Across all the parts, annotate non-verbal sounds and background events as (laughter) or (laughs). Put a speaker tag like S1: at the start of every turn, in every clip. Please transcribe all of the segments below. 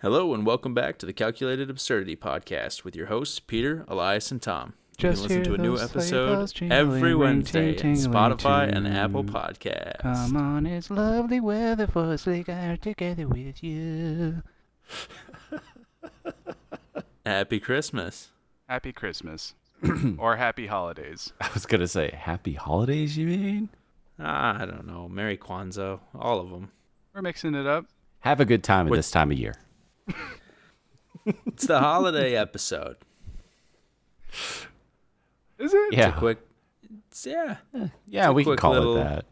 S1: Hello and welcome back to the Calculated Absurdity Podcast with your hosts Peter, Elias, and Tom. You
S2: Just
S1: can listen to
S2: hear
S1: a new
S2: those sleigh
S1: episode every Wednesday on Spotify and. Apple Podcasts.
S2: Come on, it's lovely weather for a sleigh ride together with you. (laughs)
S1: Happy Christmas.
S3: Happy Christmas. (clears throat) or happy holidays. (laughs)
S4: I was gonna say happy holidays. You mean?
S1: Ah, I don't know. Merry Kwanzaa. All of them.
S3: We're mixing it up.
S4: Have a good time at
S1: With-
S4: this time of year. (laughs)
S1: It's the holiday episode.
S3: Is it?
S4: Yeah,
S1: It's a quick, it's, yeah,
S4: yeah,
S1: a
S4: we can call it that.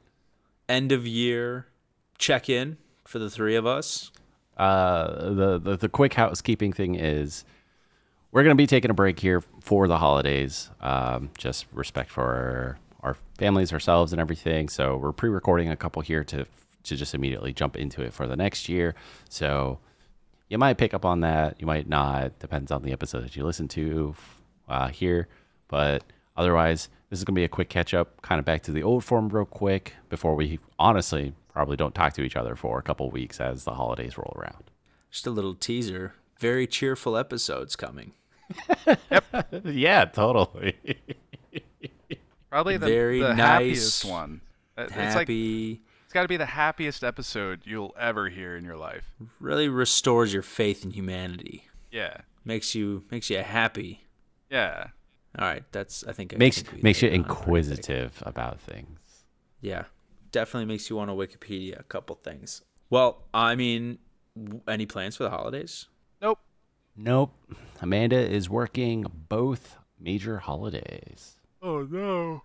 S1: end of year check in for the three of us.
S4: Uh, the, the the quick housekeeping thing is, we're gonna be taking a break here for the holidays. Um, just respect for our, our families, ourselves, and everything. So we're pre-recording a couple here to to just immediately jump into it for the next year. So you might pick up on that. You might not. Depends on the episode that you listen to uh, here. But otherwise, this is going to be a quick catch up, kind of back to the old form real quick before we honestly probably don't talk to each other for a couple weeks as the holidays roll around.
S1: Just a little teaser. Very cheerful episodes coming. (laughs)
S4: yeah, totally. (laughs)
S3: Probably the,
S1: Very
S3: the
S1: nice,
S3: happiest one. It's like
S1: Happy.
S3: it's got to be the happiest episode you'll ever hear in your life.
S1: really restores your faith in humanity.
S3: Yeah.
S1: Makes you makes you happy.
S3: Yeah.
S1: All right, that's I think I
S4: makes
S1: think
S4: makes you
S1: hit on it pretty big.
S4: inquisitive about things.
S1: Yeah, definitely makes you want to Wikipedia a couple things. Well, I mean, any plans for the holidays?
S3: Nope.
S4: Nope. Amanda is working both major holidays.
S3: Oh no.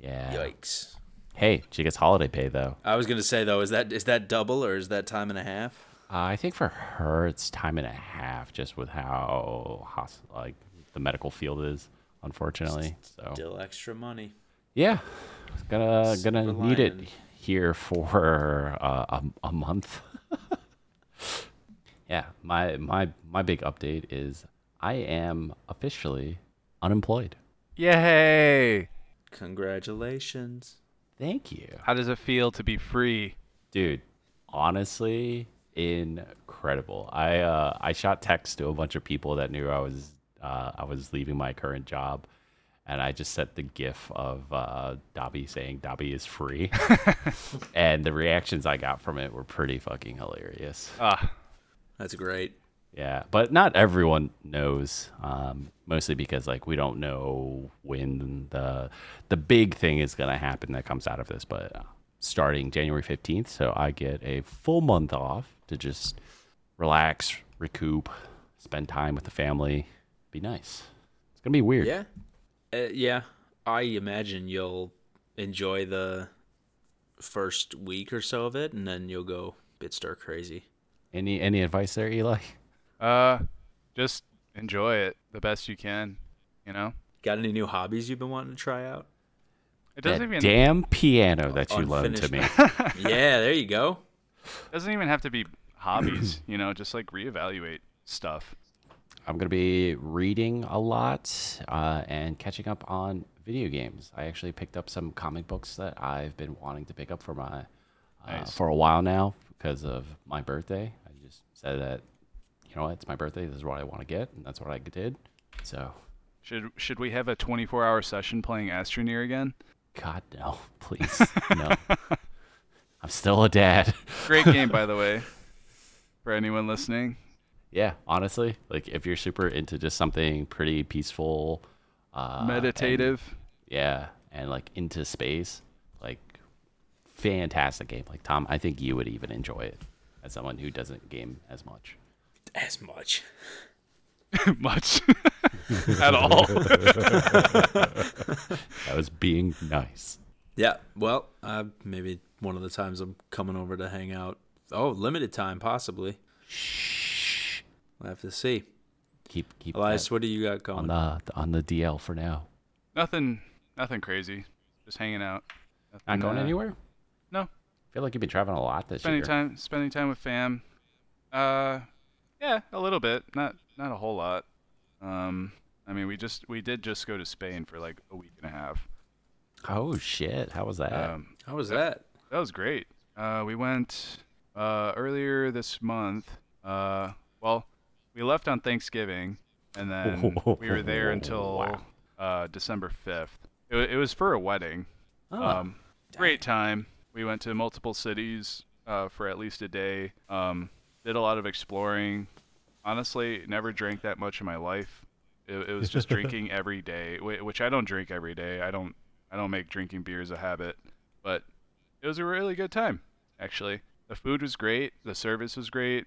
S4: Yeah.
S1: Yikes!
S4: Hey, she gets holiday pay though.
S1: I was gonna say though, is that is that double or is that time and a half?
S4: Uh, I think for her it's time and a half, just with how hos- like the medical field is, unfortunately. So
S1: Still extra money.
S4: yeah, gonna gonna
S1: Silver
S4: need it here for uh, a a month. (laughs) yeah, my my my big update is I am officially unemployed.
S3: Yay.
S1: Congratulations.
S4: Thank you.
S3: How does it feel to be free?
S4: dude honestly incredible i uh i shot text to a bunch of people that knew i was uh i was leaving my current job and i just sent the gif of uh dobby saying dobby is free (laughs) and the reactions i got from it were pretty fucking hilarious
S3: Ah,
S1: That's great.
S4: Yeah but not everyone knows um mostly because like we don't know when the the big thing is gonna happen that comes out of this but uh, starting january 15th so i get a full month off to just relax recoup spend time with the family be nice it's gonna be weird
S1: Yeah, uh, yeah. I imagine you'll enjoy the first week or so of it, and then you'll go bit stir crazy.
S4: any any advice there eli
S3: uh just enjoy it the best you can, you know?
S1: Got any new hobbies you've been wanting to try out?
S3: It
S4: that
S3: doesn't even
S4: damn piano that you loaned to me (laughs)
S1: yeah, there you go.
S3: doesn't even have to be hobbies, (clears throat) you know, just like reevaluate stuff.
S4: I'm going to be reading a lot uh, and catching up on video games. I actually picked up some comic books that I've been wanting to pick up for my uh,
S3: Nice.
S4: for a while now because of my birthday. I just said that you know what, it's my birthday. This is what I want to get, and that's what I did. So,
S3: Should should we have a 24-hour session playing Astroneer again?
S4: God no, (laughs) please no. (laughs) I'm still a dad.
S3: Great game, (laughs) by the way, for anyone listening.
S4: yeah, honestly, like if you're super into just something pretty peaceful, uh, and-
S3: Meditative.
S4: yeah, and like into space, like fantastic game. Like Tom, I think you would even enjoy it as someone who doesn't game as much.
S1: As much. (laughs)
S3: much (laughs) at all. (laughs)
S4: That was being nice.
S1: Yeah. Well, uh, maybe one of the times I'm coming over to hang out. Oh, limited time, possibly.
S4: Shh.
S1: We'll have to see.
S4: Keep keep
S1: Elias, what do you got going on
S4: the on the DL for now.
S3: nothing, nothing crazy. Just hanging out.
S4: Not going
S3: uh,
S4: anywhere.
S3: No,
S4: I feel like you've been traveling a lot this
S3: spending
S4: year.
S3: time, spending time with fam. Uh, yeah, a little bit. Not, not a whole lot. Um, I mean, we just, we did just go to Spain for like a week and a half.
S4: Oh shit! How was that?
S3: Um,
S1: How was that?
S3: That was great. Uh, we went uh, earlier this month. Uh, well, we left on Thanksgiving, and then (laughs) we were there until
S4: Wow.
S3: uh, December fifth. It, it was for a wedding.
S4: Oh,
S3: um, great time. We went to multiple cities uh, for at least a day. Um, did a lot of exploring. Honestly, never drank that much in my life. It, it was just (laughs) drinking every day, which I don't drink every day. I don't. I don't make drinking beers a habit, but it was a really good time. Actually, the food was great. The service was great.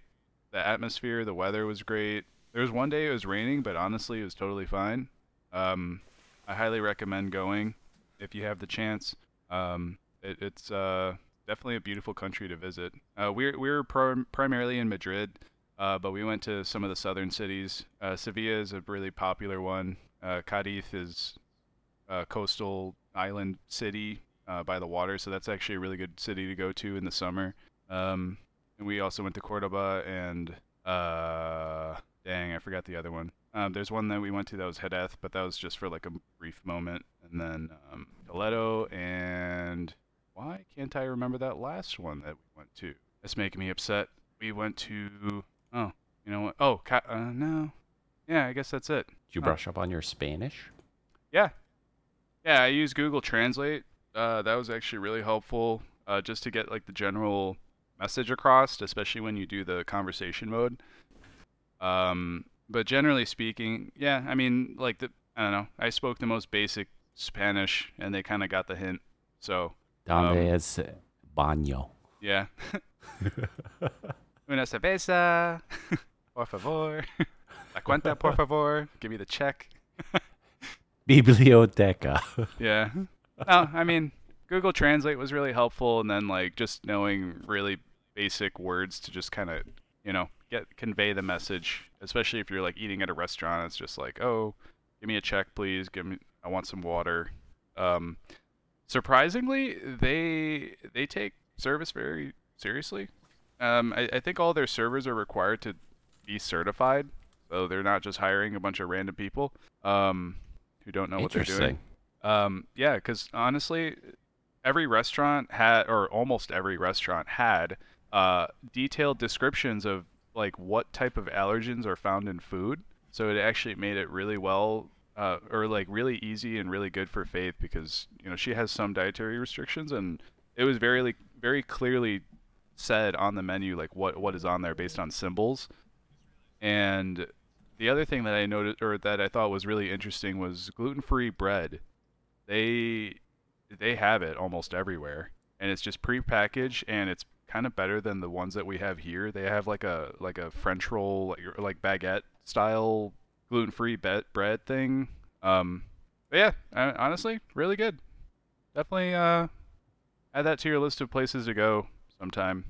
S3: The atmosphere, the weather was great. There was one day it was raining, but honestly, it was totally fine. Um, I highly recommend going if you have the chance. Um, it, it's uh, definitely a beautiful country to visit. Uh, we're we're prim- primarily in Madrid, uh, but we went to some of the southern cities. Uh, Sevilla is a really popular one. Uh, Cadiz is a coastal island city uh, by the water, so that's actually a really good city to go to in the summer. Um, and we also went to Cordoba and uh, dang, I forgot the other one. Um, there's one that we went to that was Jerez, but that was just for like a brief moment. And then um, Toledo and why can't I remember that last one that we went to? That's making me upset. We went to oh, you know what? Oh, Ca- uh, no, yeah, I guess that's it.
S4: Did you
S3: Oh.
S4: brush up on your Spanish?
S3: Yeah. Yeah, I use Google Translate. Uh, that was actually really helpful uh, just to get like the general message across, especially when you do the conversation mode. Um, but generally speaking, yeah, I mean, like the I don't know, I spoke the most basic Spanish, and they kind of got the hint. So
S4: Donde
S3: Um,
S4: es baño?
S3: yeah. (laughs) Una cerveza, (laughs) por favor. La cuenta, por favor. Give me the check. (laughs)
S4: Biblioteca.
S3: Yeah. No, I mean, Google Translate was really helpful, and then like just knowing really basic words to just kind of, you know, get convey the message. Especially if you're like eating at a restaurant, it's just like, oh, give me a check, please. Give me, I want some water. Um, surprisingly, they they take service very seriously. Um, I, I think all their servers are required to be certified, so they're not just hiring a bunch of random people um, who don't know what they're doing.
S4: Interesting.
S3: Um, yeah, because honestly, every restaurant had, or almost every restaurant had, uh, detailed descriptions of like what type of allergens are found in food. So it actually made it really well, uh, or like really easy and really good for Faith because you know she has some dietary restrictions, and it was very like, very clearly said on the menu like what what is on there based on symbols. And the other thing that I noticed or that I thought was really interesting was gluten-free bread they they have it almost everywhere and it's just pre-packaged and it's kind of better than the ones that we have here they have like a like a french roll like, like baguette style gluten-free be- bread thing um but yeah honestly really good definitely uh add that to your list of places to go sometime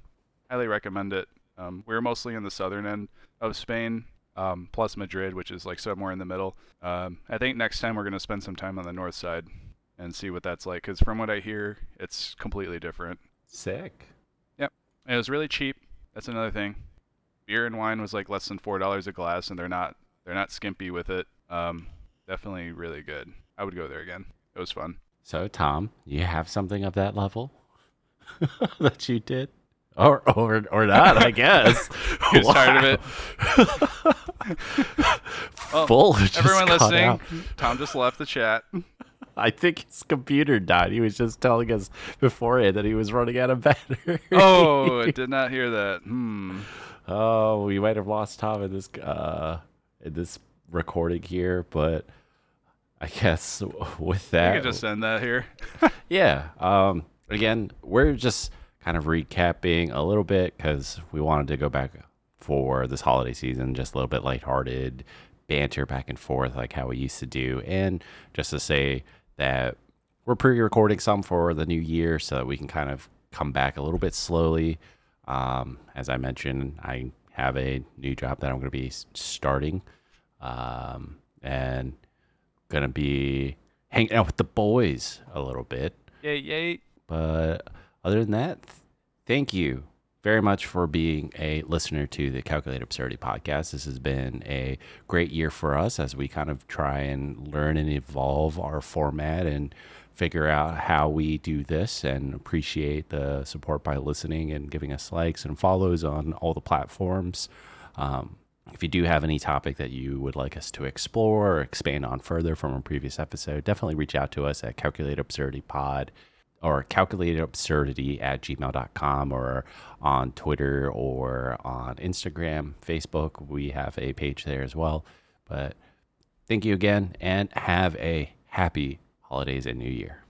S3: highly recommend it um, we're mostly in the southern end of spain um, plus madrid which is like somewhere in the middle um, i think next time we're going to spend some time on the north side and see what that's like. Because from what I hear, it's completely different.
S4: Sick.
S3: And it was really cheap. That's another thing. Beer and wine was like less than four dollars a glass, and they're not they're not skimpy with it. Um, definitely really good. I would go there again. It was fun.
S4: So, Tom, you have something of that level (laughs) that you did, or or or not? I guess. (laughs)
S3: He was tired of it. (laughs) Well,
S4: Full.
S3: Everyone listening,
S4: out.
S3: Tom just left the chat.
S4: I think his computer died. He was just telling us beforehand that he was running out of battery.
S3: Oh, I did not hear that. Hmm.
S4: Oh, we might have lost Tom in this uh this recording here, but I guess (laughs) with
S3: I
S4: that,
S3: could just end that here. (laughs)
S4: yeah. Um, again, we're just kind of recapping a little bit because we wanted to go back for this holiday season, just a little bit lighthearted banter back and forth, like how we used to do, and just to say that we're pre-recording some for the new year so that we can kind of come back a little bit slowly. Um, as I mentioned, I have a new job that I'm going to be starting, um, and going to be hanging out with the boys a little bit.
S3: Yay, yay.
S4: But other than that, th- thank you very much for being a listener to the Calculate Absurdity podcast. This has been a great year for us as we kind of try and learn and evolve our format and figure out how we do this and appreciate the support by listening and giving us likes and follows on all the platforms. Um, If you do have any topic that you would like us to explore or expand on further from a previous episode, definitely reach out to us at Calculate Or calculated absurdity Pod or calculatedabsurdity at gmail.com or on Twitter or on Instagram, Facebook. We have a page there as well. But thank you again and have a happy holidays and new year.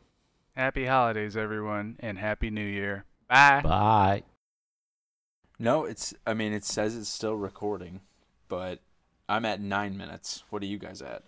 S3: Happy holidays, everyone, and happy New Year. Bye.
S4: Bye.
S1: No, it's. I mean, it says it's still recording, but I'm at nine minutes. What are you guys at?